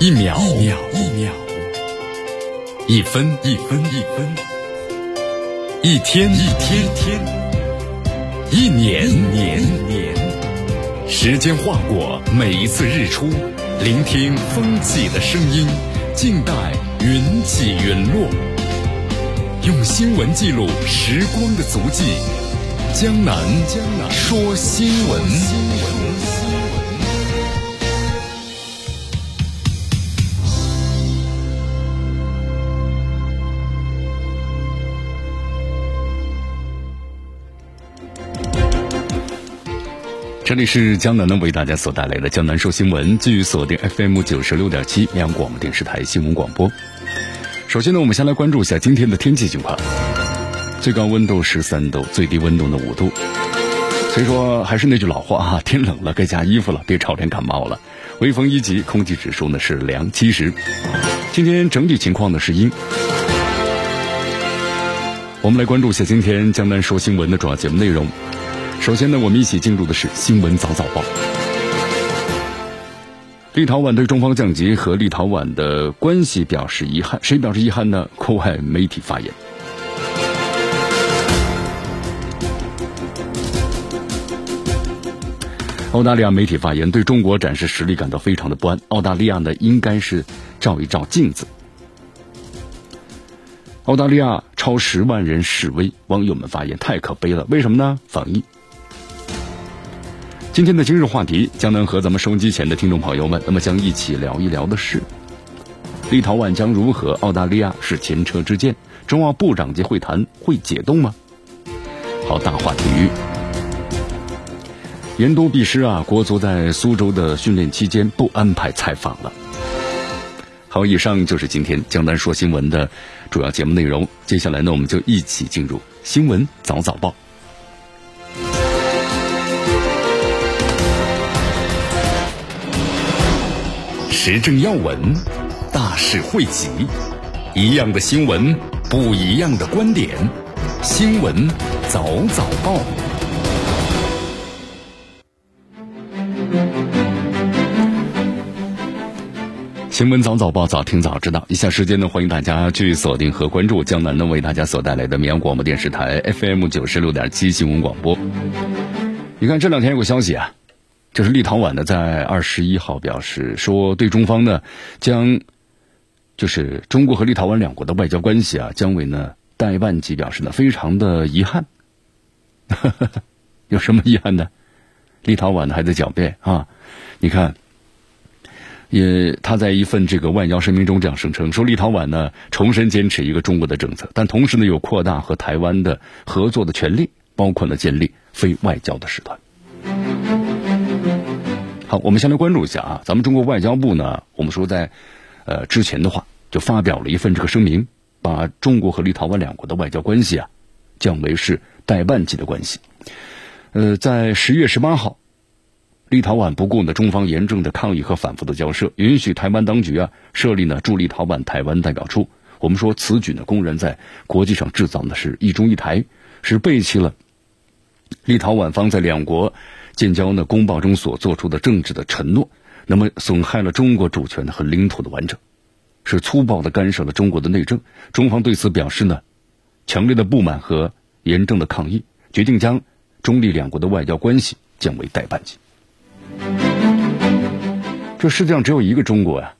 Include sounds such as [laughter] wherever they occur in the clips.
一秒一秒一秒，一分一分一分，一天一天天，一年年年。时间划过每一次日出，聆听风起的声音，静待云起云落。用新闻记录时光的足迹，江南江南说新闻。这里是江南呢为大家所带来的江南说新闻，继续锁定 FM 九十六点七绵阳广播电视台新闻广播。首先呢，我们先来关注一下今天的天气情况。最高温度十三度，最低温度呢五度。所以说还是那句老话啊，天冷了该加衣服了，别朝天感冒了。微风一级，空气指数呢是良七十。今天整体情况呢是阴。我们来关注一下今天江南说新闻的主要节目内容。首先呢，我们一起进入的是新闻早早报。立陶宛对中方降级和立陶宛的关系表示遗憾，谁表示遗憾呢？国外媒体发言。澳大利亚媒体发言，对中国展示实力感到非常的不安。澳大利亚呢，应该是照一照镜子。澳大利亚超十万人示威，网友们发言太可悲了，为什么呢？防疫。今天的今日话题，江南和咱们收音机前的听众朋友们，那么将一起聊一聊的是，立陶宛将如何？澳大利亚是前车之鉴，中澳部长级会谈会解冻吗？好，大话题。言多必失啊！国足在苏州的训练期间不安排采访了。好，以上就是今天江南说新闻的主要节目内容。接下来呢，我们就一起进入新闻早早报。时政要闻，大事汇集，一样的新闻，不一样的观点。新闻早早报，新闻早早报，早听早知道。以下时间呢，欢迎大家去锁定和关注江南呢为大家所带来的绵阳广播电视台 FM 九十六点七新闻广播。你看这两天有个消息啊。这是立陶宛呢，在二十一号表示说，对中方呢将就是中国和立陶宛两国的外交关系啊，将为呢代办级表示呢非常的遗憾。[laughs] 有什么遗憾呢？立陶宛呢还在狡辩啊！你看，也他在一份这个外交声明中这样声称说，立陶宛呢重申坚持一个中国的政策，但同时呢有扩大和台湾的合作的权利，包括呢建立非外交的使团。好，我们先来关注一下啊，咱们中国外交部呢，我们说在，呃之前的话就发表了一份这个声明，把中国和立陶宛两国的外交关系啊降为是代办级的关系。呃，在十月十八号，立陶宛不顾呢中方严正的抗议和反复的交涉，允许台湾当局啊设立呢驻立陶宛台湾代表处。我们说此举呢公然在国际上制造的是一中一台，是背弃了立陶宛方在两国。建交呢公报中所做出的政治的承诺，那么损害了中国主权和领土的完整，是粗暴的干涉了中国的内政。中方对此表示呢强烈的不满和严正的抗议，决定将中立两国的外交关系降为代办级。这世界上只有一个中国呀，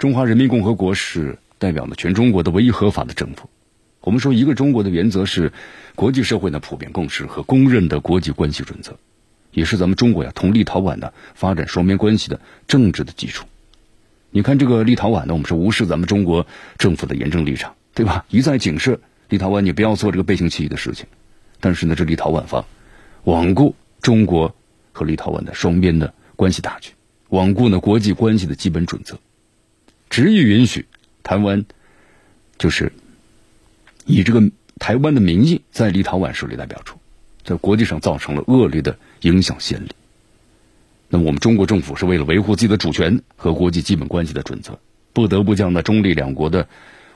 中华人民共和国是代表了全中国的唯一合法的政府。我们说一个中国的原则是国际社会的普遍共识和公认的国际关系准则。也是咱们中国呀同立陶宛的发展双边关系的政治的基础。你看这个立陶宛呢，我们是无视咱们中国政府的严正立场，对吧？一再警示立陶宛你不要做这个背信弃义的事情。但是呢，这立陶宛方罔顾中国和立陶宛的双边的关系大局，罔顾呢国际关系的基本准则，执意允许台湾就是以这个台湾的名义在立陶宛设立代表处。在国际上造成了恶劣的影响先例。那么，我们中国政府是为了维护自己的主权和国际基本关系的准则，不得不将那中立两国的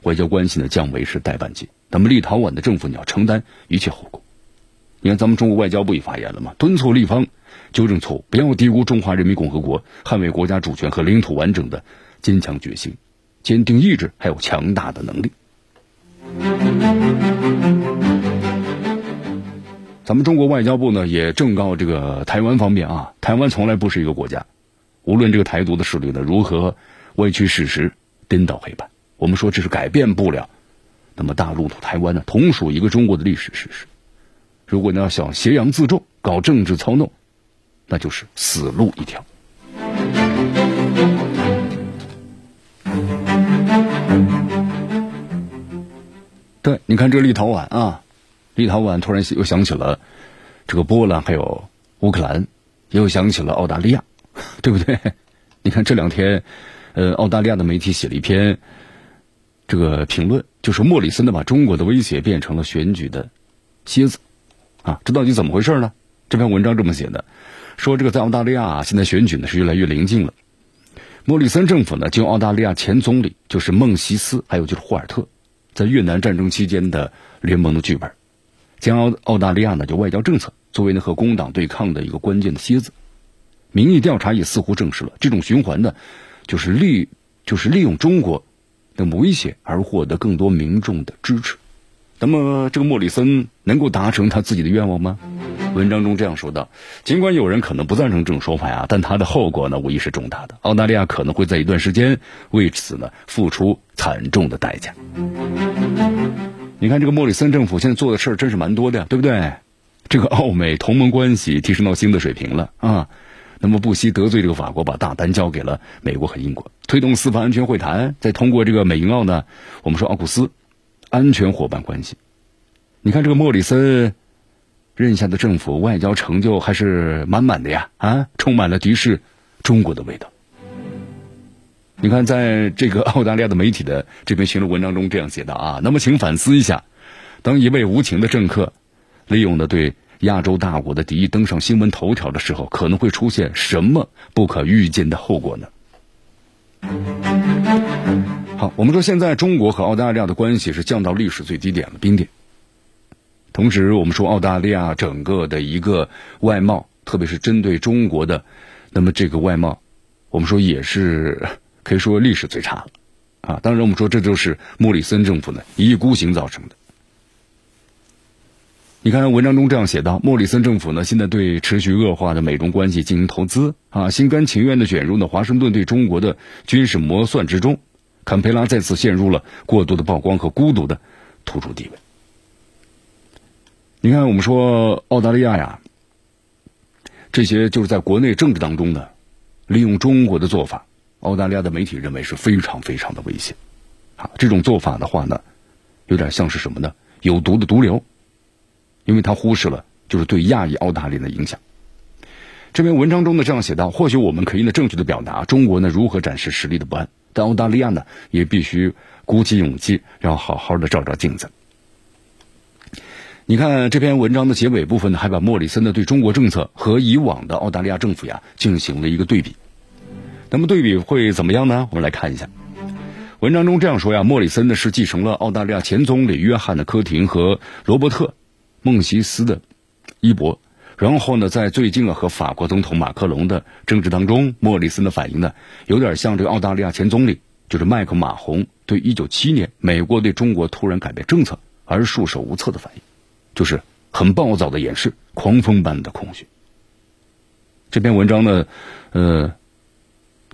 外交关系呢降为是代办级。那么，立陶宛的政府你要承担一切后果。你看，咱们中国外交部也发言了嘛，敦促立方纠正错误，不要低估中华人民共和国捍卫国家主权和领土完整的坚强决心、坚定意志，还有强大的能力。咱们中国外交部呢也正告这个台湾方面啊，台湾从来不是一个国家，无论这个台独的势力呢如何歪曲事实、颠倒黑白，我们说这是改变不了。那么大陆土台湾呢，同属一个中国的历史事实。如果你要想挟洋自重、搞政治操弄，那就是死路一条。对，你看这立陶宛啊，立陶宛突然又想起了这个波兰，还有乌克兰，又想起了澳大利亚，[laughs] 对不对？[laughs] 你看这两天，呃，澳大利亚的媒体写了一篇这个评论，就是莫里森呢把中国的威胁变成了选举的蝎子啊，这到底怎么回事呢？这篇文章这么写的，说这个在澳大利亚现在选举呢是越来越临近了，莫里森政府呢就澳大利亚前总理就是孟西斯，还有就是霍尔特。在越南战争期间的联盟的剧本，将澳大利亚呢就外交政策作为呢和工党对抗的一个关键的楔子。民意调查也似乎证实了这种循环呢，就是利就是利用中国的威胁而获得更多民众的支持。那么这个莫里森能够达成他自己的愿望吗？文章中这样说道：尽管有人可能不赞成这种说法呀，但他的后果呢无疑是重大的。澳大利亚可能会在一段时间为此呢付出惨重的代价。你看这个莫里森政府现在做的事儿真是蛮多的呀，对不对？这个澳美同盟关系提升到新的水平了啊！那么不惜得罪这个法国，把大单交给了美国和英国，推动司法安全会谈，再通过这个美英澳呢，我们说奥库斯安全伙伴关系。你看这个莫里森。任下的政府外交成就还是满满的呀，啊，充满了敌视中国的味道。你看，在这个澳大利亚的媒体的这篇评论文章中这样写的啊，[laughs] 那么请反思一下，当一位无情的政客利用的对亚洲大国的敌意登上新闻头条的时候，可能会出现什么不可预见的后果呢？好，我们说现在中国和澳大利亚的关系是降到历史最低点了，冰点。同时，我们说澳大利亚整个的一个外贸，特别是针对中国的，那么这个外贸，我们说也是可以说历史最差了，啊，当然我们说这就是莫里森政府呢一意孤行造成的。你看文章中这样写道：莫里森政府呢现在对持续恶化的美中关系进行投资，啊，心甘情愿的卷入了华盛顿对中国的军事磨算之中，坎培拉再次陷入了过度的曝光和孤独的突出地位。你看，我们说澳大利亚呀，这些就是在国内政治当中呢利用中国的做法，澳大利亚的媒体认为是非常非常的危险。啊，这种做法的话呢，有点像是什么呢？有毒的毒瘤，因为他忽视了就是对亚裔澳大利亚的影响。这篇文章中呢这样写道：或许我们可以呢正确的表达中国呢如何展示实力的不安，但澳大利亚呢也必须鼓起勇气，要好好的照照镜子。你看这篇文章的结尾部分呢，还把莫里森的对中国政策和以往的澳大利亚政府呀进行了一个对比。那么对比会怎么样呢？我们来看一下，文章中这样说呀：莫里森呢是继承了澳大利亚前总理约翰的科廷和罗伯特孟西斯的衣钵，然后呢，在最近啊和法国总统马克龙的争执当中，莫里森的反应呢有点像这个澳大利亚前总理就是麦克马洪对一九七年美国对中国突然改变政策而束手无策的反应。就是很暴躁的掩饰，狂风般的空虚。这篇文章呢，呃，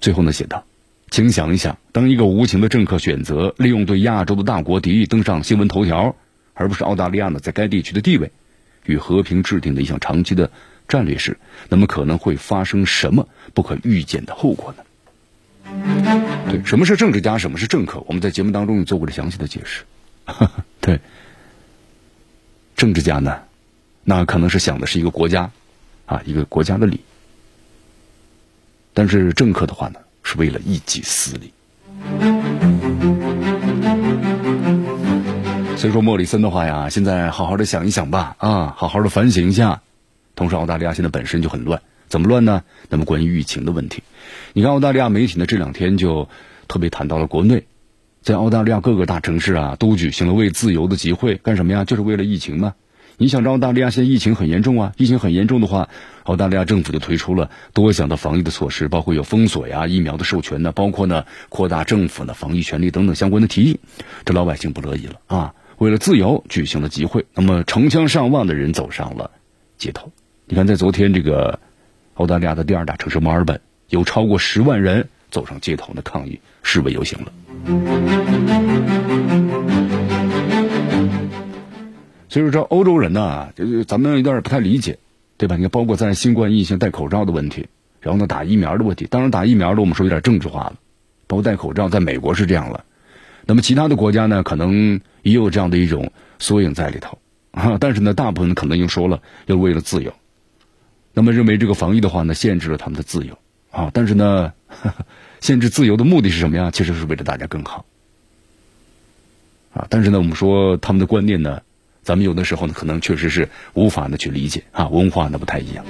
最后呢写道：“请想一想，当一个无情的政客选择利用对亚洲的大国敌意登上新闻头条，而不是澳大利亚呢在该地区的地位与和平制定的一项长期的战略时，那么可能会发生什么不可预见的后果呢？”对，什么是政治家，什么是政客？我们在节目当中做过了详细的解释。[laughs] 对。政治家呢，那可能是想的是一个国家，啊，一个国家的理。但是政客的话呢，是为了一己私利。所以说莫里森的话呀，现在好好的想一想吧，啊，好好的反省一下。同时，澳大利亚现在本身就很乱，怎么乱呢？那么关于疫情的问题，你看澳大利亚媒体呢这两天就特别谈到了国内。在澳大利亚各个大城市啊，都举行了为自由的集会，干什么呀？就是为了疫情吗。你想，澳大利亚现在疫情很严重啊，疫情很严重的话，澳大利亚政府就推出了多项的防疫的措施，包括有封锁呀、疫苗的授权呢，包括呢扩大政府的防疫权利等等相关的提议。这老百姓不乐意了啊！为了自由举行了集会，那么成千上万的人走上了街头。你看，在昨天这个澳大利亚的第二大城市墨尔本，有超过十万人走上街头的抗议示威游行了。所以说，欧洲人呢，就是咱们有点不太理解，对吧？你看，包括在新冠疫情戴口罩的问题，然后呢，打疫苗的问题。当然，打疫苗的我们说有点政治化了，包括戴口罩，在美国是这样了。那么，其他的国家呢，可能也有这样的一种缩影在里头啊。但是呢，大部分可能又说了，又为了自由。那么，认为这个防疫的话呢，限制了他们的自由啊。但是呢，[laughs] 限制自由的目的是什么呀？其实是为了大家更好啊。但是呢，我们说他们的观念呢？咱们有的时候呢，可能确实是无法的去理解啊，文化呢不太一样。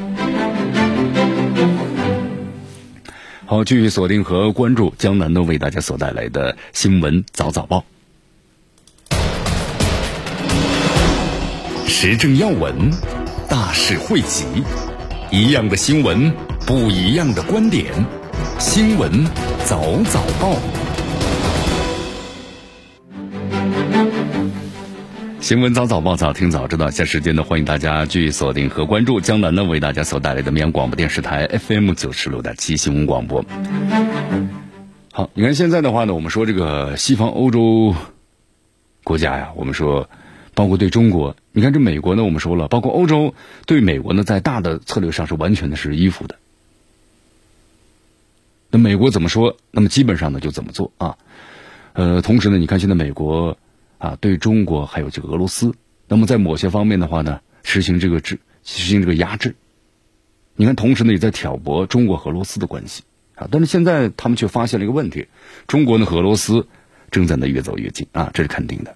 好，继续锁定和关注江南呢为大家所带来的新闻早早报，时政要闻，大事汇集，一样的新闻，不一样的观点，新闻早早报。新闻早早报，早听早知道。下时间呢，欢迎大家继续锁定和关注江南呢为大家所带来的绵阳广播电视台 FM 九十六点七新闻广播。好，你看现在的话呢，我们说这个西方欧洲国家呀，我们说包括对中国，你看这美国呢，我们说了，包括欧洲对美国呢，在大的策略上是完全的是依附的。那美国怎么说，那么基本上呢就怎么做啊？呃，同时呢，你看现在美国。啊，对中国还有这个俄罗斯，那么在某些方面的话呢，实行这个制，实行这个压制。你看，同时呢也在挑拨中国和俄罗斯的关系啊。但是现在他们却发现了一个问题：中国呢和俄罗斯正在呢越走越近啊，这是肯定的。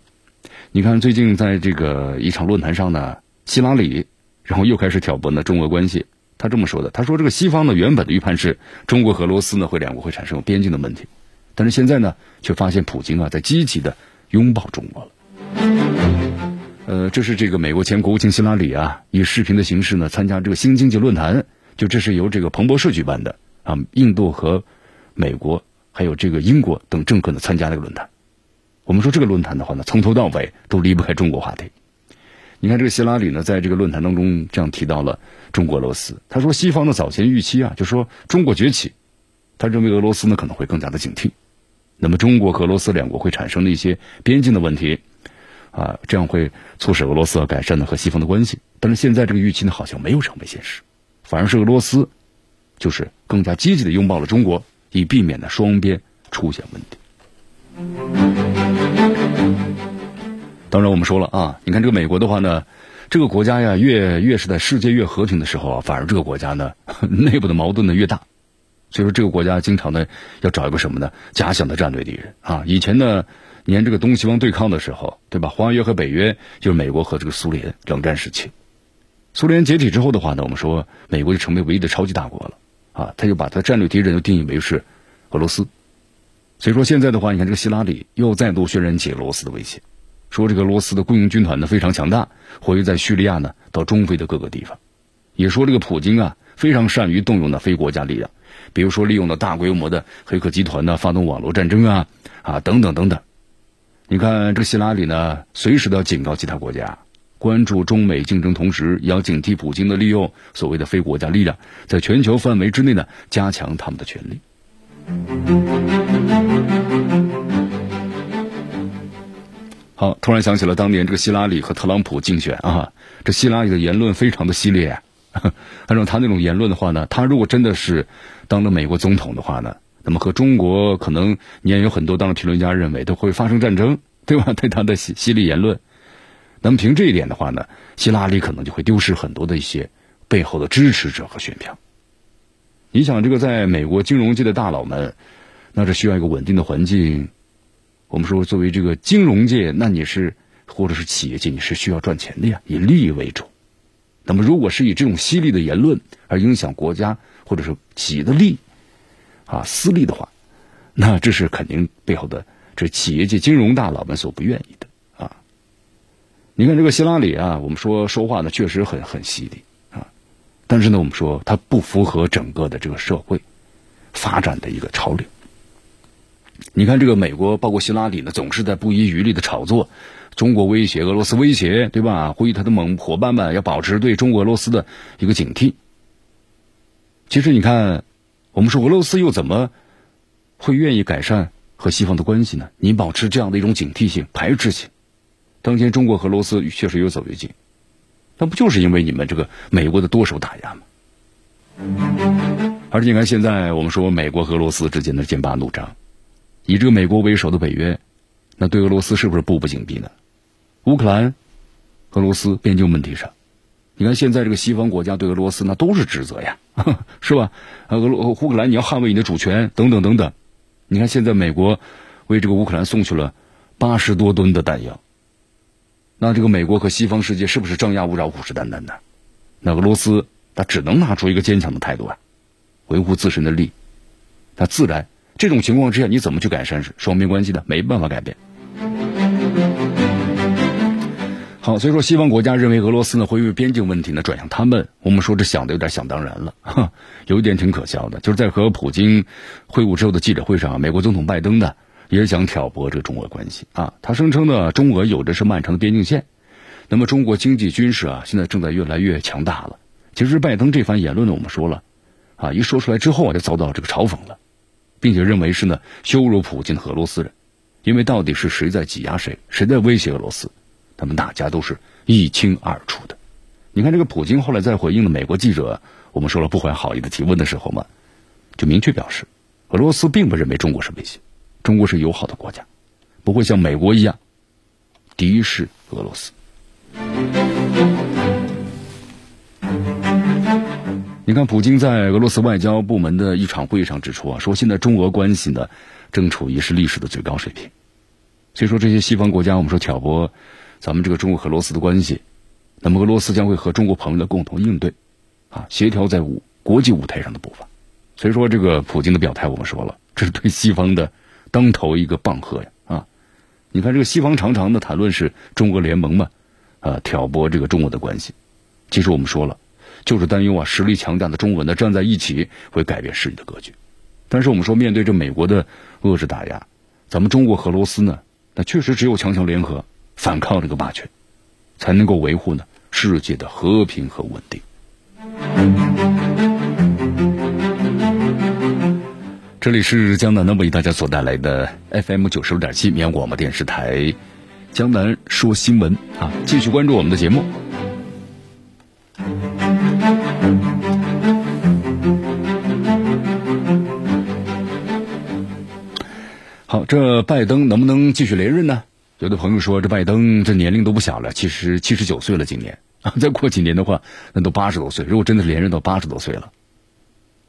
你看，最近在这个一场论坛上呢，希拉里然后又开始挑拨呢中俄关系。他这么说的：“他说这个西方呢原本的预判是中国和俄罗斯呢会两国会产生边境的问题，但是现在呢却发现普京啊在积极的。”拥抱中国了，呃，这是这个美国前国务卿希拉里啊，以视频的形式呢参加这个新经济论坛，就这是由这个彭博社举办的啊，印度和美国还有这个英国等政客呢参加这个论坛。我们说这个论坛的话呢，从头到尾都离不开中国话题。你看这个希拉里呢，在这个论坛当中这样提到了中国、俄罗斯。他说，西方的早前预期啊，就说中国崛起，他认为俄罗斯呢可能会更加的警惕。那么，中国和俄罗斯两国会产生的一些边境的问题，啊，这样会促使俄罗斯改善呢和西方的关系。但是现在这个预期呢，好像没有成为现实，反而是俄罗斯就是更加积极的拥抱了中国，以避免呢双边出现问题。当然，我们说了啊，你看这个美国的话呢，这个国家呀，越越是在世界越和平的时候啊，反而这个国家呢 [laughs] 内部的矛盾呢越大。所以说，这个国家经常呢要找一个什么呢？假想的战略敌人啊！以前呢，年这个东西方对抗的时候，对吧？华约和北约就是美国和这个苏联冷战时期。苏联解体之后的话呢，我们说美国就成为唯一的超级大国了啊！他就把他战略敌人就定义为是俄罗斯。所以说现在的话，你看这个希拉里又再度渲染起俄罗斯的威胁，说这个俄罗斯的雇佣军团呢非常强大，活跃在叙利亚呢到中非的各个地方，也说这个普京啊非常善于动用的非国家力量。比如说，利用了大规模的黑客集团呢，发动网络战争啊，啊，等等等等。你看，这希拉里呢，随时都要警告其他国家，关注中美竞争，同时也要警惕普京的利用所谓的非国家力量，在全球范围之内呢，加强他们的权利。好，突然想起了当年这个希拉里和特朗普竞选啊，这希拉里的言论非常的激烈。[laughs] 按照他那种言论的话呢，他如果真的是当了美国总统的话呢，那么和中国可能你也有很多当了评论家认为都会发生战争，对吧？[laughs] 对他的犀犀利言论，那么凭这一点的话呢，希拉里可能就会丢失很多的一些背后的支持者和选票。你想，这个在美国金融界的大佬们，那是需要一个稳定的环境。我们说，作为这个金融界，那你是或者是企业界，你是需要赚钱的呀，以利益为主。那么，如果是以这种犀利的言论而影响国家或者是企业的利啊私利的话，那这是肯定背后的这企业界金融大佬们所不愿意的啊。你看这个希拉里啊，我们说说话呢确实很很犀利啊，但是呢，我们说他不符合整个的这个社会发展的一个潮流。你看这个美国，包括希拉里呢，总是在不遗余力的炒作中国威胁、俄罗斯威胁，对吧？呼吁他的盟伙伴们要保持对中国、俄罗斯的一个警惕。其实你看，我们说俄罗斯又怎么会愿意改善和西方的关系呢？你保持这样的一种警惕性、排斥性。当前中国和俄罗斯确实越走越近，那不就是因为你们这个美国的多手打压吗？而且你看，现在我们说美国和俄罗斯之间的剑拔弩张，以这个美国为首的北约，那对俄罗斯是不是步步紧逼呢？乌克兰、俄罗斯边境问题上，你看现在这个西方国家对俄罗斯那都是指责呀，[laughs] 是吧？俄罗乌克兰你要捍卫你的主权等等等等。你看现在美国为这个乌克兰送去了八十多吨的弹药。那这个美国和西方世界是不是张牙舞爪、虎视眈眈的？那俄罗斯他只能拿出一个坚强的态度啊，维护自身的利益。那自然这种情况之下，你怎么去改善是双边关系呢？没办法改变。好，所以说西方国家认为俄罗斯呢会因为边境问题呢转向他们，我们说这想的有点想当然了，哈有一点挺可笑的，就是在和普京会晤之后的记者会上，美国总统拜登呢。也想挑拨这个中俄关系啊！他声称呢，中俄有的是漫长的边境线，那么中国经济军事啊，现在正在越来越强大了。其实拜登这番言论呢，我们说了啊，一说出来之后啊，就遭到这个嘲讽了，并且认为是呢羞辱普京的俄罗斯人，因为到底是谁在挤压谁，谁在威胁俄罗斯，他们大家都是一清二楚的。你看这个普京后来在回应的美国记者，我们说了不怀好意的提问的时候嘛，就明确表示，俄罗斯并不认为中国是威胁。中国是友好的国家，不会像美国一样敌视俄罗斯。你看，普京在俄罗斯外交部门的一场会议上指出啊，说现在中俄关系呢正处于是历史的最高水平。所以说，这些西方国家我们说挑拨咱们这个中国和俄罗斯的关系，那么俄罗斯将会和中国朋友的共同应对，啊，协调在舞国际舞台上的步伐。所以说，这个普京的表态，我们说了，这是对西方的。当头一个棒喝呀啊！你看这个西方常常的谈论是中俄联盟嘛，啊挑拨这个中俄的关系。其实我们说了，就是担忧啊实力强大的中俄呢站在一起会改变世界的格局。但是我们说面对这美国的遏制打压，咱们中国和俄罗斯呢，那确实只有强强联合反抗这个霸权，才能够维护呢世界的和平和稳定。这里是江南的为大家所带来的 FM 九十六点七绵阳广播电视台，江南说新闻啊，继续关注我们的节目。好，这拜登能不能继续连任呢？有的朋友说，这拜登这年龄都不小了，其实七十九岁了，今年啊，[laughs] 再过几年的话，那都八十多岁。如果真的连任到八十多岁了。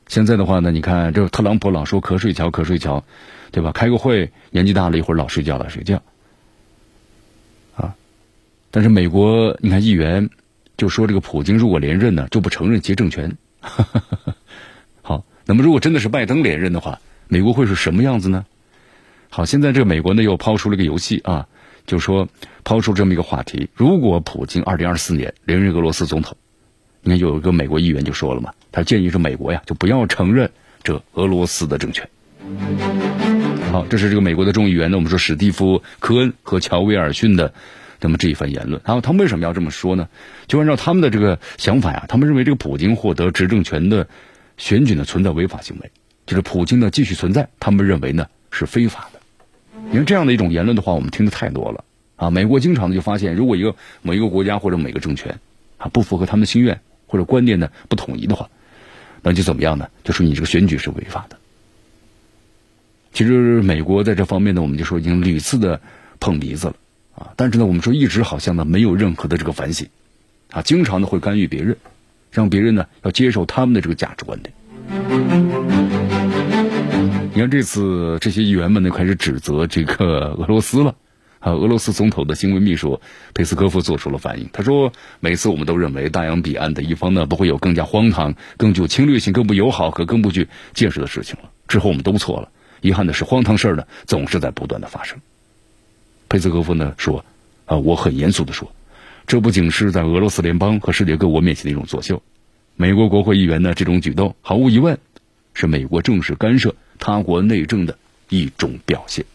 现在的话呢，你看这特朗普老说瞌睡桥瞌睡桥，对吧？开个会年纪大了一会儿老睡觉老睡觉，啊！但是美国你看议员就说这个普京如果连任呢，就不承认其政权。[laughs] 好，那么如果真的是拜登连任的话，美国会是什么样子呢？好，现在这个美国呢又抛出了一个游戏啊，就说抛出这么一个话题：如果普京二零二四年连任俄罗斯总统。你看，有一个美国议员就说了嘛，他建议说美国呀，就不要承认这俄罗斯的政权。好，这是这个美国的众议员呢，我们说史蒂夫·科恩和乔·威尔逊的那么这一番言论。然后他们为什么要这么说呢？就按照他们的这个想法呀，他们认为这个普京获得执政权的选举呢存在违法行为，就是普京呢继续存在，他们认为呢是非法的。你看这样的一种言论的话，我们听的太多了啊。美国经常的就发现，如果一个某一个国家或者每个政权啊不符合他们的心愿。或者观念呢不统一的话，那就怎么样呢？就说你这个选举是违法的。其实美国在这方面呢，我们就说已经屡次的碰鼻子了啊。但是呢，我们说一直好像呢没有任何的这个反省啊，经常的会干预别人，让别人呢要接受他们的这个价值观点。你看这次这些议员们呢开始指责这个俄罗斯了。啊，俄罗斯总统的新闻秘书佩斯科夫做出了反应。他说：“每次我们都认为大洋彼岸的一方呢，不会有更加荒唐、更具侵略性、更不友好和更不具建设的事情了。之后我们都错了。遗憾的是，荒唐事儿呢总是在不断的发生。”佩斯科夫呢说：“啊，我很严肃的说，这不仅是在俄罗斯联邦和世界各国面前的一种作秀。美国国会议员呢这种举动，毫无疑问是美国正式干涉他国内政的一种表现。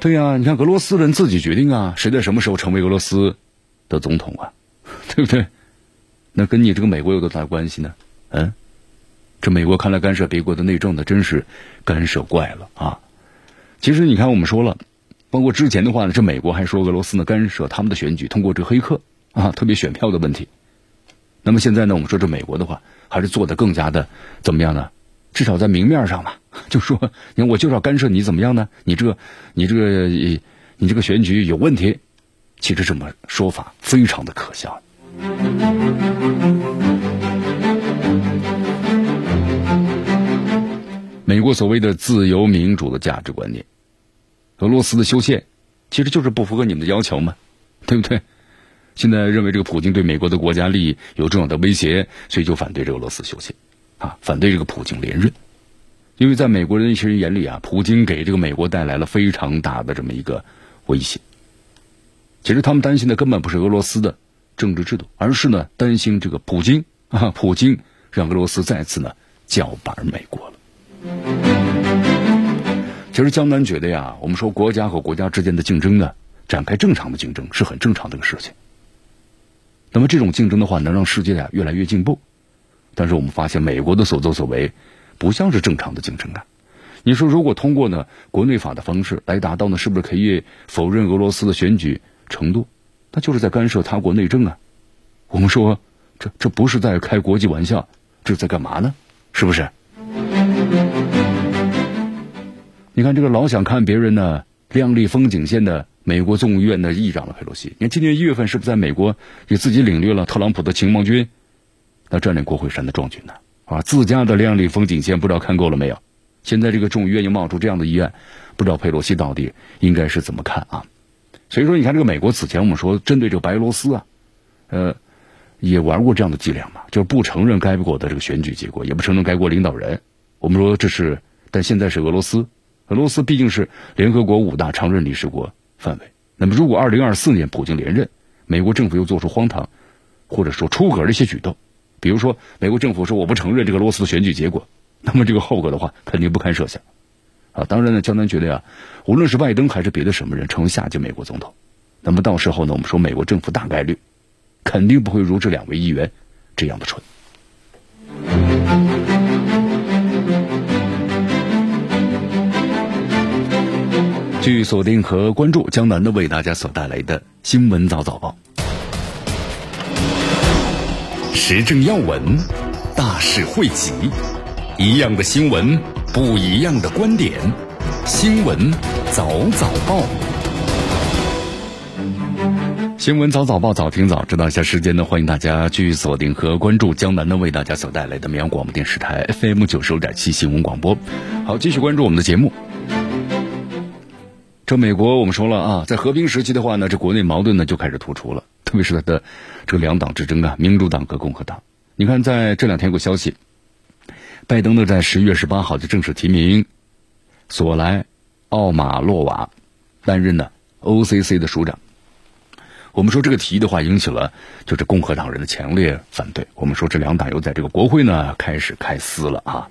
对呀，你看俄罗斯人自己决定啊，谁在什么时候成为俄罗斯的总统啊，[laughs] 对不对？那跟你这个美国有多大关系呢？嗯，这美国看来干涉别国的内政的，真是干涉怪了啊！其实你看，我们说了，包括之前的话呢，这美国还说俄罗斯呢干涉他们的选举，通过这黑客啊，特别选票的问题。那么现在呢，我们说这美国的话，还是做的更加的怎么样呢？至少在明面上嘛，[laughs] 就说你看我就是要干涉你怎么样呢？你这个你这个你这个选举有问题，其实这么说法非常的可笑。美国所谓的自由民主的价值观念，俄罗斯的修宪，其实就是不符合你们的要求嘛，对不对？现在认为这个普京对美国的国家利益有重要的威胁，所以就反对这个俄罗斯修宪。啊，反对这个普京连任，因为在美国人一些人眼里啊，普京给这个美国带来了非常大的这么一个威胁。其实他们担心的根本不是俄罗斯的政治制度，而是呢担心这个普京啊，普京让俄罗斯再次呢叫板美国了。其实江南觉得呀，我们说国家和国家之间的竞争呢，展开正常的竞争是很正常的一个事情。那么这种竞争的话，能让世界呀越来越进步。但是我们发现，美国的所作所为不像是正常的竞争啊！你说，如果通过呢国内法的方式来达到呢，是不是可以否认俄罗斯的选举程度？那就是在干涉他国内政啊！我们说，这这不是在开国际玩笑，这是在干嘛呢？是不是？你看，这个老想看别人呢亮丽风景线的美国众议院的议长了佩洛西，你看今年一月份是不是在美国也自己领略了特朗普的情报军？那占领国会山的壮举呢？啊，自家的亮丽风景线不知道看够了没有？现在这个众议院又冒出这样的议案，不知道佩洛西到底应该是怎么看啊？所以说，你看这个美国此前我们说针对这个白俄罗斯啊，呃，也玩过这样的伎俩嘛，就是不承认该国的这个选举结果，也不承认该国领导人。我们说这是，但现在是俄罗斯，俄罗斯毕竟是联合国五大常任理事国范围。那么，如果二零二四年普京连任，美国政府又做出荒唐或者说出格的一些举动。比如说，美国政府说我不承认这个俄罗斯的选举结果，[laughs] 那么这个后果的话，肯定不堪设想。啊，当然呢，江南觉得呀，无论是拜登还是别的什么人成为下届美国总统，那么到时候呢，我们说美国政府大概率肯定不会如这两位议员这样的蠢。继续锁定和关注江南的为大家所带来的新闻早早报。时政要闻，大事汇集，一样的新闻，不一样的观点。新闻早早报，新闻早早报，早听早知道一下时间呢？欢迎大家继续锁定和关注江南的为大家所带来的绵阳广播电视台 FM 九十五点七新闻广播。好，继续关注我们的节目。这美国我们说了啊，在和平时期的话呢，这国内矛盾呢就开始突出了。特别是他的这个两党之争啊，民主党和共和党。你看，在这两天有个消息，拜登呢在十一月十八号就正式提名索莱奥马洛瓦担任呢 OCC 的署长。我们说这个提议的话，引起了就是共和党人的强烈反对。我们说这两党又在这个国会呢开始开撕了啊。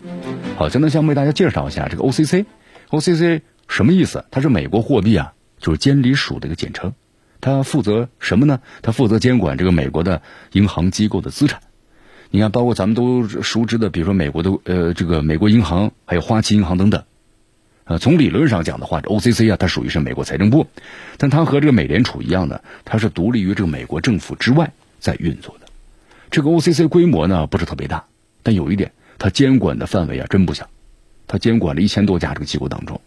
好，现在先为大家介绍一下这个 OCC，OCC 什么意思？它是美国货币啊，就是监理署的一个简称。它负责什么呢？它负责监管这个美国的银行机构的资产。你看，包括咱们都熟知的，比如说美国的呃这个美国银行，还有花旗银行等等。呃，从理论上讲的话，OCC 啊，它属于是美国财政部，但它和这个美联储一样呢，它是独立于这个美国政府之外在运作的。这个 OCC 规模呢不是特别大，但有一点，它监管的范围啊真不小。它监管了一千多家这个机构当中，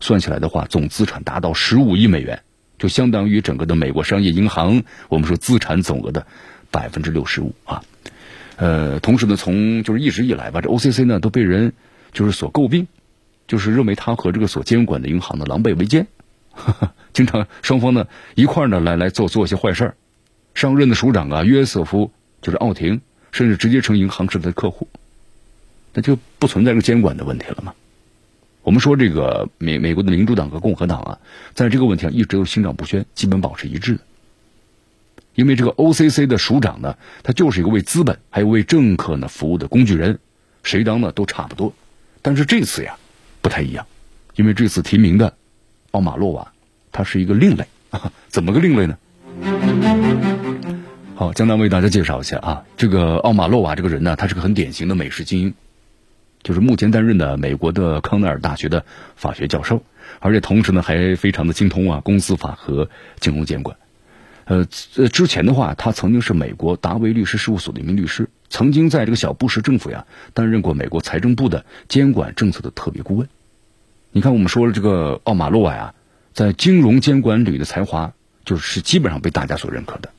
算起来的话，总资产达到十五亿美元。就相当于整个的美国商业银行，我们说资产总额的百分之六十五啊。呃，同时呢，从就是一直以来吧，这 OCC 呢都被人就是所诟病，就是认为它和这个所监管的银行呢狼狈为奸，[laughs] 经常双方呢一块呢来来做做一些坏事儿。上任的署长啊约瑟夫就是奥廷，甚至直接成银行是他的客户，那就不存在这个监管的问题了吗？我们说这个美美国的民主党和共和党啊，在这个问题上一直都心照不宣，基本保持一致的。因为这个 OCC 的署长呢，他就是一个为资本还有为政客呢服务的工具人，谁当呢都差不多。但是这次呀不太一样，因为这次提名的奥马洛瓦，他是一个另类啊，[laughs] 怎么个另类呢？好，江南为大家介绍一下啊，这个奥马洛瓦这个人呢，他是个很典型的美式精英。就是目前担任的美国的康奈尔大学的法学教授，而且同时呢还非常的精通啊公司法和金融监管。呃呃，之前的话，他曾经是美国达维律师事务所的一名律师，曾经在这个小布什政府呀担任过美国财政部的监管政策的特别顾问。你看，我们说了这个奥马洛瓦呀，在金融监管领域的才华，就是基本上被大家所认可的。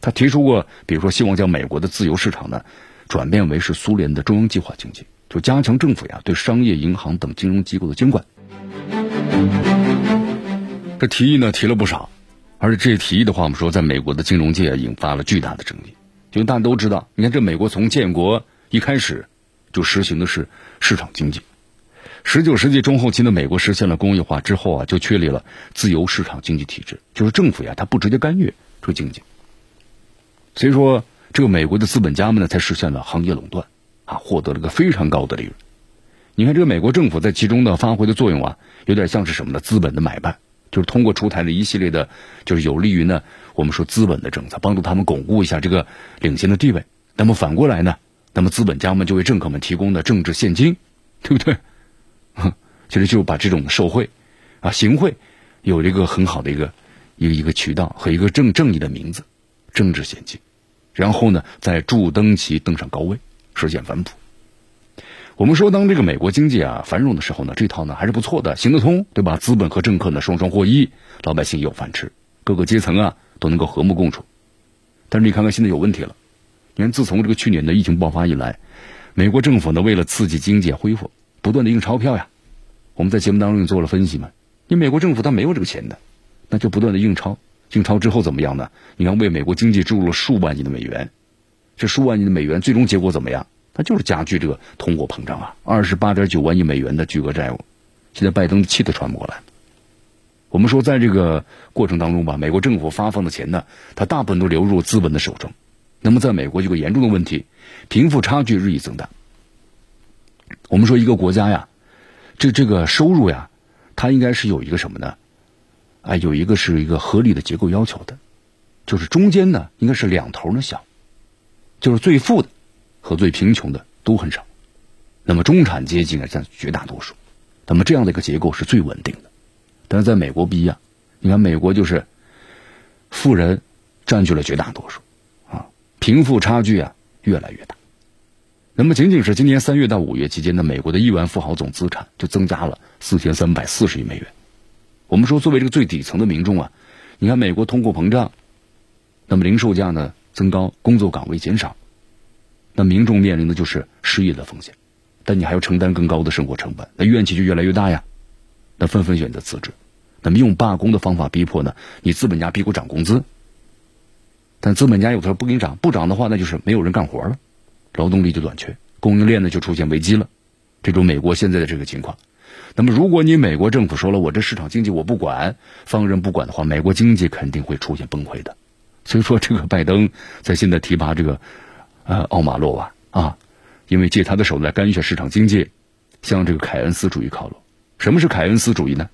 他提出过，比如说希望将美国的自由市场呢转变为是苏联的中央计划经济。就加强政府呀对商业银行等金融机构的监管，这提议呢提了不少，而且这提议的话，我们说在美国的金融界引发了巨大的争议。就大家都知道，你看这美国从建国一开始就实行的是市场经济，十九世纪中后期的美国实现了工业化之后啊，就确立了自由市场经济体制，就是政府呀它不直接干预这个经济，所以说这个美国的资本家们呢才实现了行业垄断。啊，获得了个非常高的利润。你看，这个美国政府在其中的发挥的作用啊，有点像是什么呢？资本的买办，就是通过出台了一系列的，就是有利于呢，我们说资本的政策，帮助他们巩固一下这个领先的地位。那么反过来呢，那么资本家们就为政客们提供的政治现金，对不对？哼 [laughs] 其实就把这种受贿啊、行贿，有一个很好的一个一个一个渠道和一个正正义的名字，政治现金，然后呢，再助登其登上高位。实现反哺。我们说，当这个美国经济啊繁荣的时候呢，这套呢还是不错的，行得通，对吧？资本和政客呢双双获益，老百姓有饭吃，各个阶层啊都能够和睦共处。但是你看看现在有问题了，你看自从这个去年的疫情爆发以来，美国政府呢为了刺激经济恢复，不断的印钞票呀。我们在节目当中也做了分析嘛，你美国政府它没有这个钱的，那就不断的印钞，印钞之后怎么样呢？你看为美国经济注入了数万亿的美元。这数万亿的美元最终结果怎么样？它就是加剧这个通货膨胀啊！二十八点九万亿美元的巨额债务，现在拜登气都喘不过来。我们说，在这个过程当中吧，美国政府发放的钱呢，它大部分都流入资本的手中。那么，在美国有个严重的问题，贫富差距日益增大。我们说，一个国家呀，这这个收入呀，它应该是有一个什么呢？啊，有一个是一个合理的结构要求的，就是中间呢，应该是两头呢小。就是最富的和最贫穷的都很少，那么中产阶级呢占绝大多数，那么这样的一个结构是最稳定的。但是在美国不一样，你看美国就是富人占据了绝大多数，啊，贫富差距啊越来越大。那么仅仅是今年三月到五月期间呢，美国的亿万富豪总资产就增加了四千三百四十亿美元。我们说作为这个最底层的民众啊，你看美国通货膨胀，那么零售价呢？增高，工作岗位减少，那民众面临的就是失业的风险，但你还要承担更高的生活成本，那怨气就越来越大呀，那纷纷选择辞职，那么用罢工的方法逼迫呢？你资本家逼我涨工资，但资本家有时候不给你涨，不涨的话，那就是没有人干活了，劳动力就短缺，供应链呢就出现危机了，这种美国现在的这个情况，那么如果你美国政府说了我这市场经济我不管，放任不管的话，美国经济肯定会出现崩溃的。所以说，这个拜登在现在提拔这个呃奥马洛瓦啊，因为借他的手来干预市场经济，向这个凯恩斯主义靠拢。什么是凯恩斯主义呢？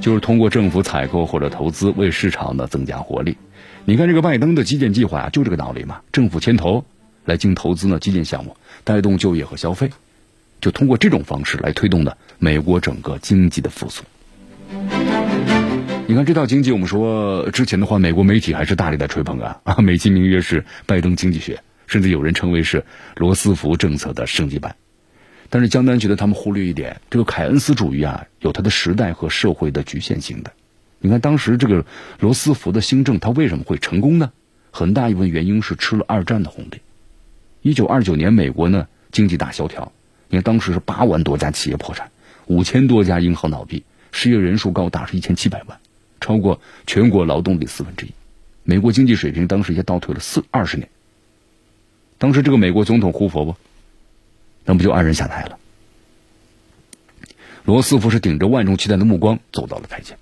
就是通过政府采购或者投资为市场呢增加活力。你看这个拜登的基建计划啊，就这个道理嘛。政府牵头来进投资呢基建项目，带动就业和消费，就通过这种方式来推动的美国整个经济的复苏。你看这套经济，我们说之前的话，美国媒体还是大力的吹捧啊啊，美其名曰是拜登经济学，甚至有人称为是罗斯福政策的升级版。但是江南觉得他们忽略一点，这个凯恩斯主义啊，有它的时代和社会的局限性的。你看当时这个罗斯福的新政，他为什么会成功呢？很大一部分原因是吃了二战的红利。一九二九年，美国呢经济大萧条，你看当时是八万多家企业破产，五千多家银行倒闭，失业人数高达是一千七百万。超过全国劳动力四分之一，美国经济水平当时也倒退了四二十年。当时这个美国总统胡佛不，那不就黯然下台了？罗斯福是顶着万众期待的目光走到了台前。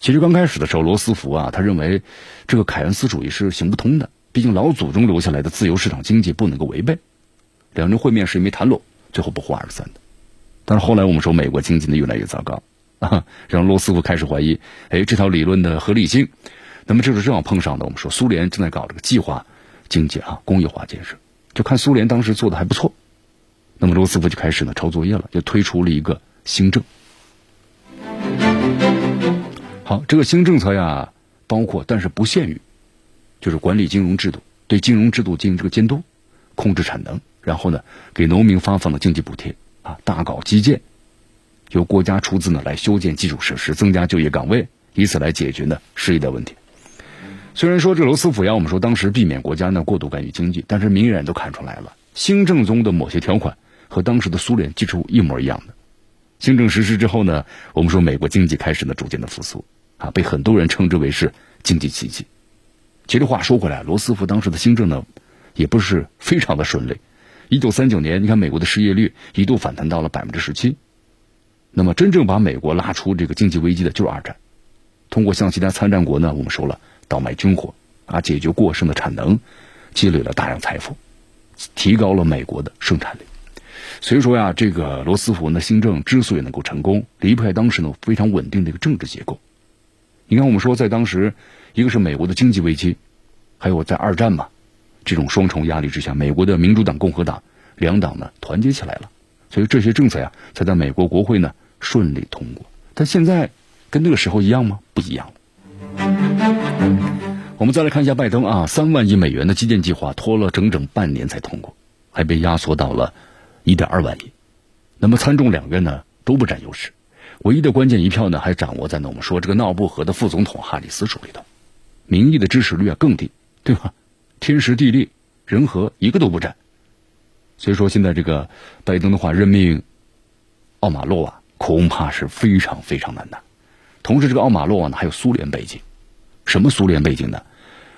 其实刚开始的时候，罗斯福啊，他认为这个凯恩斯主义是行不通的，毕竟老祖宗留下来的自由市场经济不能够违背。两人会面是一枚谈拢，最后不欢而散的。但是后来我们说美国经济呢越来越糟糕啊，让罗斯福开始怀疑，哎，这套理论的合理性。那么这是正好碰上的，我们说苏联正在搞这个计划经济啊，工业化建设，就看苏联当时做的还不错。那么罗斯福就开始呢抄作业了，就推出了一个新政。好，这个新政策呀，包括但是不限于，就是管理金融制度，对金融制度进行这个监督，控制产能，然后呢，给农民发放的经济补贴啊，大搞基建，由国家出资呢来修建基础设施，增加就业岗位，以此来解决呢失业的问题。虽然说这罗斯福呀，我们说当时避免国家呢过度干预经济，但是明眼都看出来了，新政中的某些条款。和当时的苏联几乎一模一样的。新政实施之后呢，我们说美国经济开始呢逐渐的复苏，啊，被很多人称之为是经济奇迹。其实话说回来，罗斯福当时的新政呢，也不是非常的顺利。一九三九年，你看美国的失业率一度反弹到了百分之十七。那么真正把美国拉出这个经济危机的就是二战，通过向其他参战国呢，我们说了倒卖军火啊，解决过剩的产能，积累了大量财富，提高了美国的生产力。所以说呀，这个罗斯福呢，新政之所以能够成功，离不开当时呢非常稳定的一个政治结构。你看，我们说在当时，一个是美国的经济危机，还有在二战嘛，这种双重压力之下，美国的民主党、共和党两党呢团结起来了，所以这些政策呀才在美国国会呢顺利通过。但现在跟那个时候一样吗？不一样我们再来看一下拜登啊，三万亿美元的基建计划拖了整整半年才通过，还被压缩到了。一点二万亿，那么参众两院呢都不占优势，唯一的关键一票呢还掌握在呢我们说这个闹不和的副总统哈里斯手里头，民意的支持率啊更低，对吧？天时地利人和一个都不占，所以说现在这个拜登的话任命奥马洛瓦恐怕是非常非常难的。同时，这个奥马洛瓦呢还有苏联背景，什么苏联背景呢？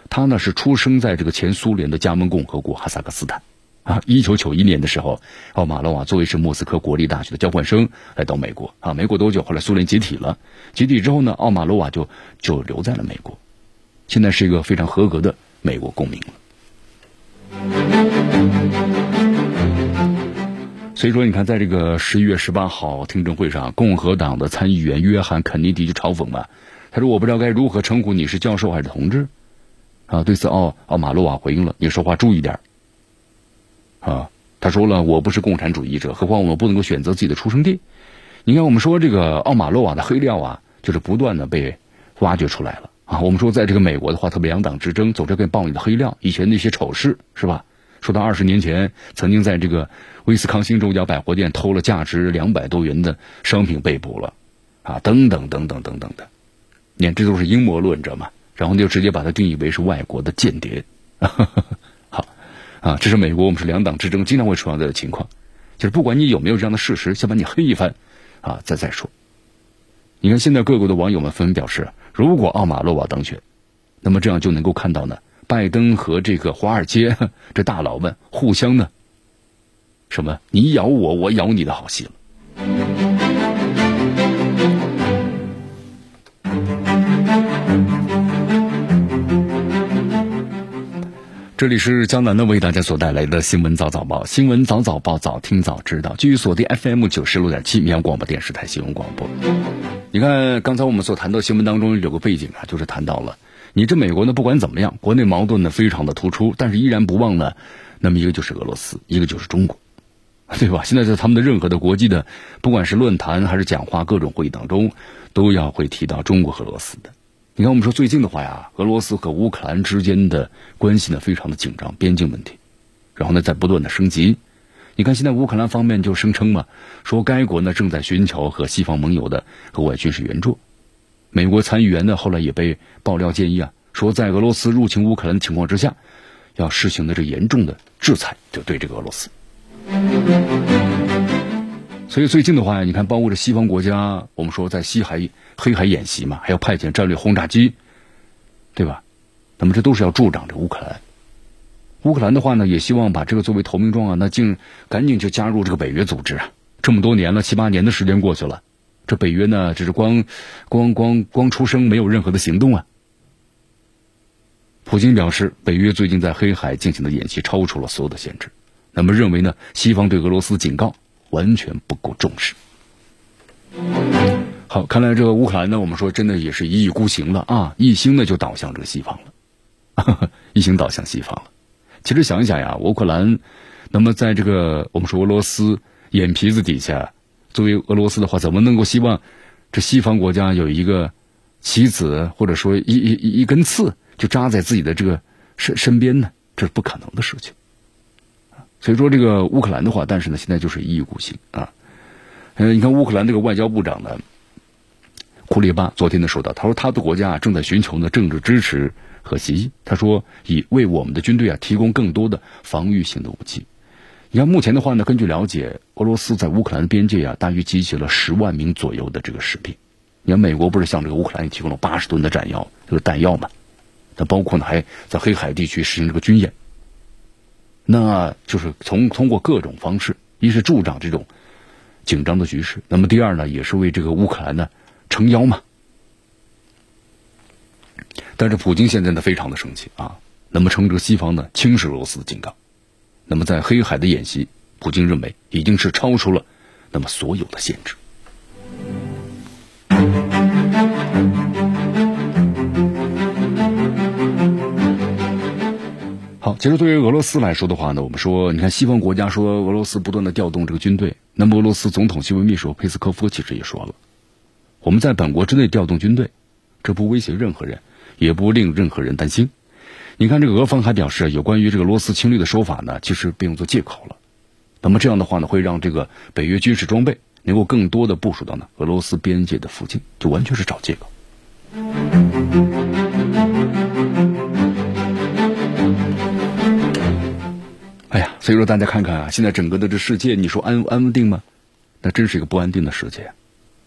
他呢是出生在这个前苏联的加盟共和国哈萨克斯坦。啊，一九九一年的时候，奥马洛瓦作为是莫斯科国立大学的交换生来到美国啊，没过多久，后来苏联解体了，解体之后呢，奥马洛瓦就就留在了美国，现在是一个非常合格的美国公民了。所以说，你看，在这个十一月十八号听证会上，共和党的参议员约翰肯尼迪就嘲讽嘛，他说：“我不知道该如何称呼你是教授还是同志。”啊，对此奥奥马洛瓦回应了：“你说话注意点。”啊，他说了，我不是共产主义者，何况我们不能够选择自己的出生地。你看，我们说这个奥马洛瓦的黑料啊，就是不断的被挖掘出来了啊。我们说，在这个美国的话，特别两党之争，走这个暴力的黑料，以前那些丑事是吧？说到二十年前，曾经在这个威斯康星州一家百货店偷了价值两百多元的商品被捕了，啊，等等等等等等的，你看这都是阴谋论者嘛，然后就直接把它定义为是外国的间谍。[laughs] 好啊，这是美国，我们是两党之争，经常会出现的情况，就是不管你有没有这样的事实，先把你黑一番，啊，再再说。你看现在各国的网友们纷纷表示，如果奥马洛瓦当选，那么这样就能够看到呢，拜登和这个华尔街 [laughs] 这大佬们互相呢，什么你咬我，我咬你的好戏了。这里是江南的为大家所带来的新闻早早报，新闻早早报，早听早知道。继续锁定 FM 九十六点七绵阳广播电视台新闻广播。你看，刚才我们所谈到新闻当中有个背景啊，就是谈到了你这美国呢，不管怎么样，国内矛盾呢非常的突出，但是依然不忘呢，那么一个就是俄罗斯，一个就是中国，[laughs] 对吧？现在在他们的任何的国际的，不管是论坛还是讲话，各种会议当中，都要会提到中国和俄罗斯的。你看，我们说最近的话呀，俄罗斯和乌克兰之间的关系呢非常的紧张，边境问题，然后呢在不断的升级。你看，现在乌克兰方面就声称嘛，说该国呢正在寻求和西方盟友的和外军事援助。美国参议员呢后来也被爆料建议啊，说在俄罗斯入侵乌克兰的情况之下，要实行的这严重的制裁，就对这个俄罗斯。所以最近的话呀，你看，包括这西方国家，我们说在西海、黑海演习嘛，还要派遣战略轰炸机，对吧？那么这都是要助长这乌克兰。乌克兰的话呢，也希望把这个作为投名状啊，那竟赶紧就加入这个北约组织啊，这么多年了，七八年的时间过去了，这北约呢只是光光光光出声，没有任何的行动啊。普京表示，北约最近在黑海进行的演习超出了所有的限制，那么认为呢，西方对俄罗斯警告完全不够重视。好，看来这个乌克兰呢，我们说真的也是一意孤行了啊，一心呢就倒向这个西方了，[laughs] 一心倒向西方了。其实想一想呀，乌克兰，那么在这个我们说俄罗斯眼皮子底下，作为俄罗斯的话，怎么能够希望这西方国家有一个棋子或者说一一一根刺就扎在自己的这个身身边呢？这是不可能的事情。所以说这个乌克兰的话，但是呢，现在就是一意孤行啊。嗯，你看乌克兰这个外交部长呢，库列巴昨天呢说到，他说他的国家正在寻求呢政治支持。和协议，他说以为我们的军队啊提供更多的防御性的武器。你看目前的话呢，根据了解，俄罗斯在乌克兰边界啊，大约集结了十万名左右的这个士兵。你看美国不是向这个乌克兰提供了八十吨的弹药，这个弹药嘛？那包括呢，还在黑海地区实行这个军演。那就是从通过各种方式，一是助长这种紧张的局势，那么第二呢，也是为这个乌克兰呢撑腰嘛。但是普京现在呢非常的生气啊，那么称这个西方呢轻视俄罗斯的警告，那么在黑海的演习，普京认为已经是超出了那么所有的限制。好，其实对于俄罗斯来说的话呢，我们说，你看西方国家说俄罗斯不断的调动这个军队，那么俄罗斯总统新闻秘书佩斯科夫其实也说了，我们在本国之内调动军队，这不威胁任何人。也不令任何人担心。你看，这个俄方还表示，有关于这个罗斯侵略的说法呢，其实被用作借口了。那么这样的话呢，会让这个北约军事装备能够更多的部署到呢俄罗斯边界的附近，就完全是找借口。哎呀，所以说大家看看啊，现在整个的这世界，你说安安定吗？那真是一个不安定的世界。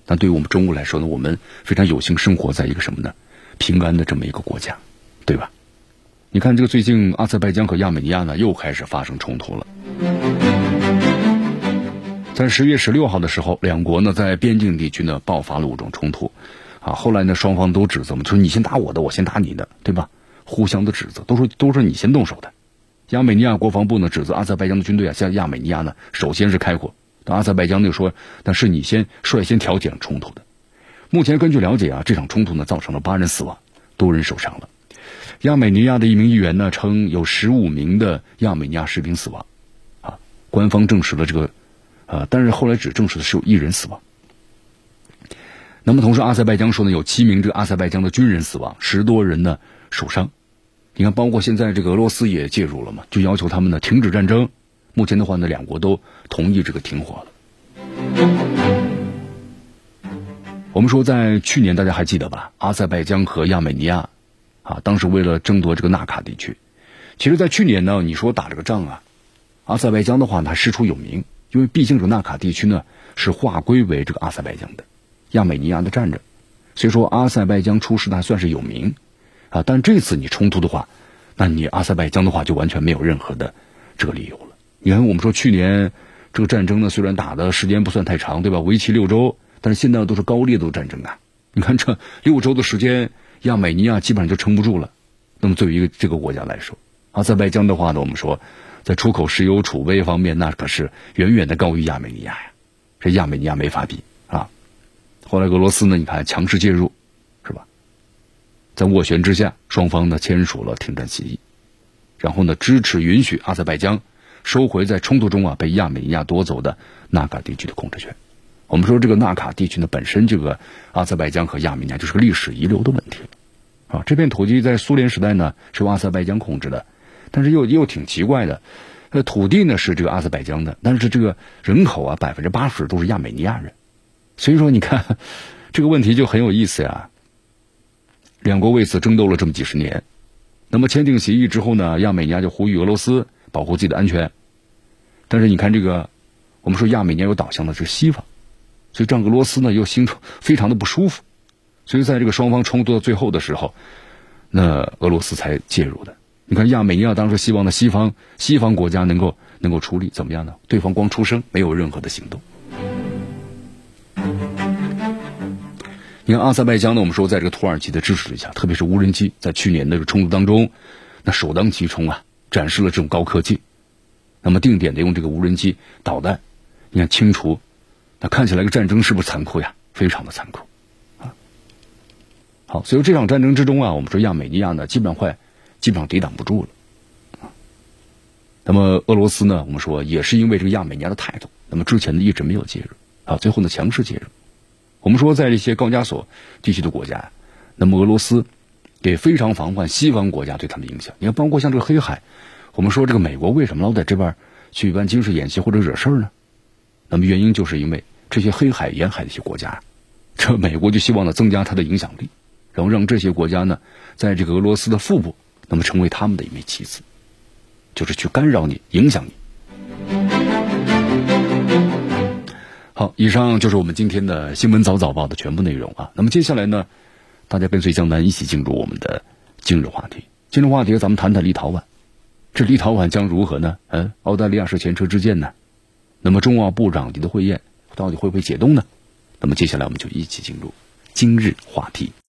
但对于我们中国来说呢，我们非常有幸生活在一个什么呢？平安的这么一个国家，对吧？你看，这个最近阿塞拜疆和亚美尼亚呢又开始发生冲突了。在十月十六号的时候，两国呢在边境地区呢爆发了武装冲突，啊，后来呢双方都指责嘛，就是你先打我的，我先打你的，对吧？互相的指责，都说都是你先动手的。亚美尼亚国防部呢指责阿塞拜疆的军队啊向亚美尼亚呢首先是开火，但阿塞拜疆就说那是你先率先挑起了冲突的。目前根据了解啊，这场冲突呢造成了八人死亡，多人受伤了。亚美尼亚的一名议员呢称有十五名的亚美尼亚士兵死亡，啊，官方证实了这个，啊，但是后来只证实的是有一人死亡。那么同时，阿塞拜疆说呢有七名这个阿塞拜疆的军人死亡，十多人呢受伤。你看，包括现在这个俄罗斯也介入了嘛，就要求他们呢停止战争。目前的话呢，两国都同意这个停火了。我们说，在去年大家还记得吧？阿塞拜疆和亚美尼亚，啊，当时为了争夺这个纳卡地区，其实，在去年呢，你说打这个仗啊，阿塞拜疆的话呢，师出有名，因为毕竟这个纳卡地区呢是划归为这个阿塞拜疆的，亚美尼亚的占着，所以说阿塞拜疆出师还算是有名，啊，但这次你冲突的话，那你阿塞拜疆的话就完全没有任何的这个理由了。你看，我们说去年这个战争呢，虽然打的时间不算太长，对吧？为期六周。但是现在都是高烈度战争啊！你看这六周的时间，亚美尼亚基本上就撑不住了。那么，作为一个这个国家来说，阿塞拜疆的话呢，我们说在出口石油储备方面，那可是远远的高于亚美尼亚呀。这亚美尼亚没法比啊。后来俄罗斯呢，你看强势介入，是吧？在斡旋之下，双方呢签署了停战协议，然后呢支持允许阿塞拜疆收回在冲突中啊被亚美尼亚夺走的纳卡地区的控制权。我们说这个纳卡地区呢，本身这个阿塞拜疆和亚美尼亚就是个历史遗留的问题，啊，这片土地在苏联时代呢是由阿塞拜疆控制的，但是又又挺奇怪的，呃，土地呢是这个阿塞拜疆的，但是这个人口啊百分之八十都是亚美尼亚人，所以说你看这个问题就很有意思呀。两国为此争斗了这么几十年，那么签订协议之后呢，亚美尼亚就呼吁俄罗斯保护自己的安全，但是你看这个，我们说亚美尼亚有导向的是西方。所以让俄罗斯呢又心非常的不舒服。所以在这个双方冲突到最后的时候，那俄罗斯才介入的。你看亚美尼亚当时希望呢西方西方国家能够能够出力，怎么样呢？对方光出声，没有任何的行动。你看阿塞拜疆呢，我们说在这个土耳其的支持之下，特别是无人机在去年的冲突当中，那首当其冲啊，展示了这种高科技。那么定点的用这个无人机导弹，你看清除那看起来个战争是不是残酷呀？非常的残酷啊。好，所以这场战争之中啊，我们说亚美尼亚呢，基本上快，基本上抵挡不住了。那么俄罗斯呢，我们说也是因为这个亚美尼亚的态度，那么之前呢一直没有介入啊，最后呢强势介入。我们说在这些高加索地区的国家，那么俄罗斯也非常防范西方国家对他们的影响。你看，包括像这个黑海，我们说这个美国为什么老在这边去办军事演习或者惹事儿呢？那么原因就是因为这些黑海沿海的一些国家，这美国就希望呢增加它的影响力，然后让这些国家呢在这个俄罗斯的腹部，那么成为他们的一枚棋子。就是去干扰你、影响你。好，以上就是我们今天的新闻早早报的全部内容啊。那么接下来呢，大家跟随江南一起进入我们的今日话题。今日话题，咱们谈谈立陶宛。这立陶宛将如何呢？嗯，澳大利亚是前车之鉴呢。那么中澳部长级的会宴到底会不会解冻呢？那么接下来我们就一起进入今日话题。